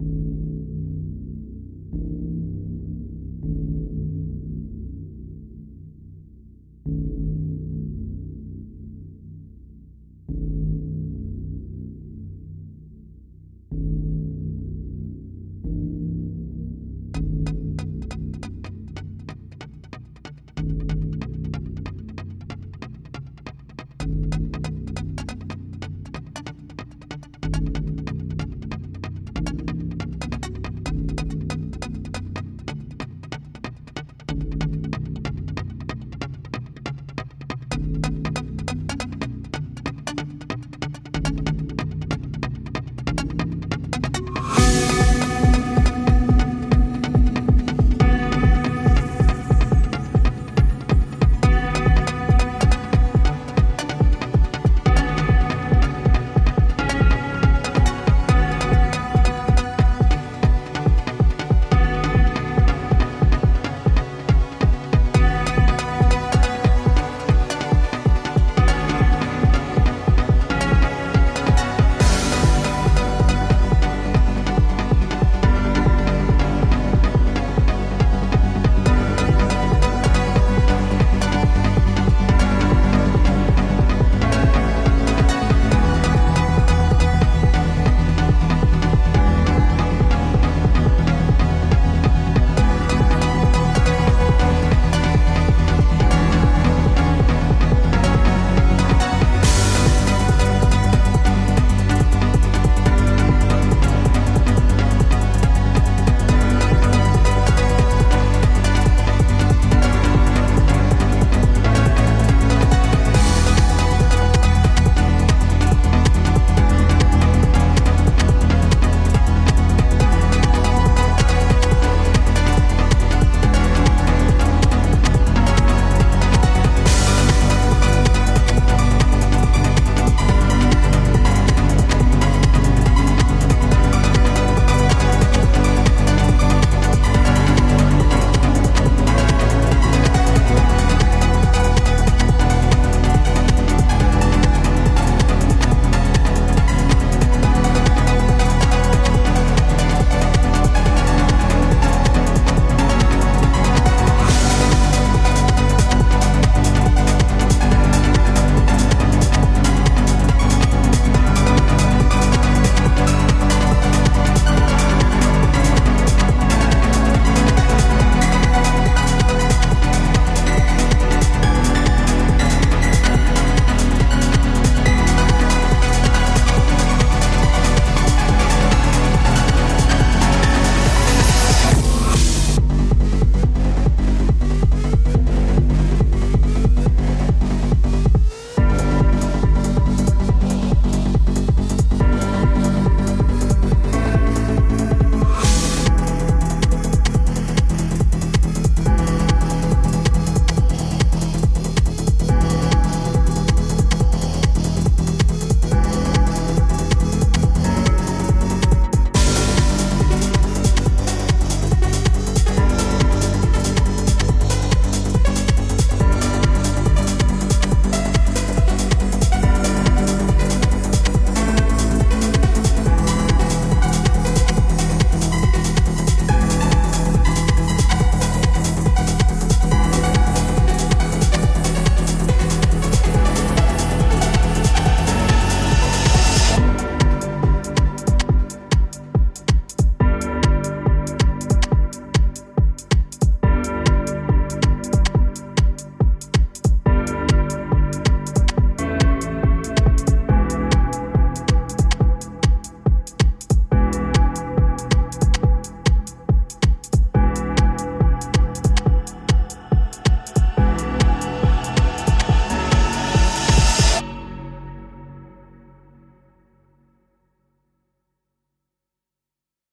you